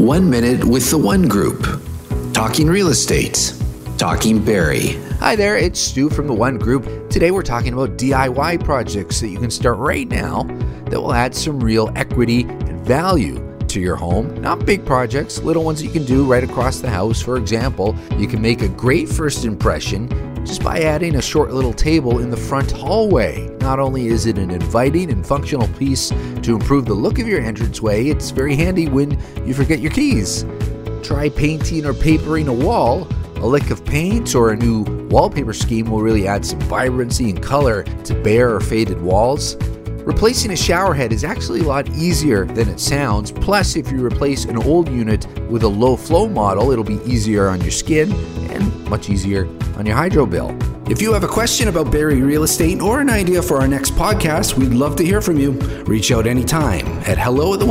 One Minute with the One Group. Talking real estate. Talking Barrie. Hi there, it's Stu from the One Group. Today we're talking about DIY projects that you can start right now that will add some real equity and value to your home. Not big projects, little ones that you can do right across the house. For example, you can make a great first impression just by adding a short little table in the front hallway. Not only is it an inviting and functional piece to improve the look of your entranceway, it's very handy when you forget your keys. Try painting or papering a wall. A lick of paint or a new wallpaper scheme will really add some vibrancy and color to bare or faded walls. Replacing a shower head is actually a lot easier than it sounds. Plus, if you replace an old unit with a low flow model, it'll be easier on your skin and much easier on your hydro bill. If you have a question about Barrie real estate or an idea for our next podcast, we'd love to hear from you. Reach out anytime at hello at the.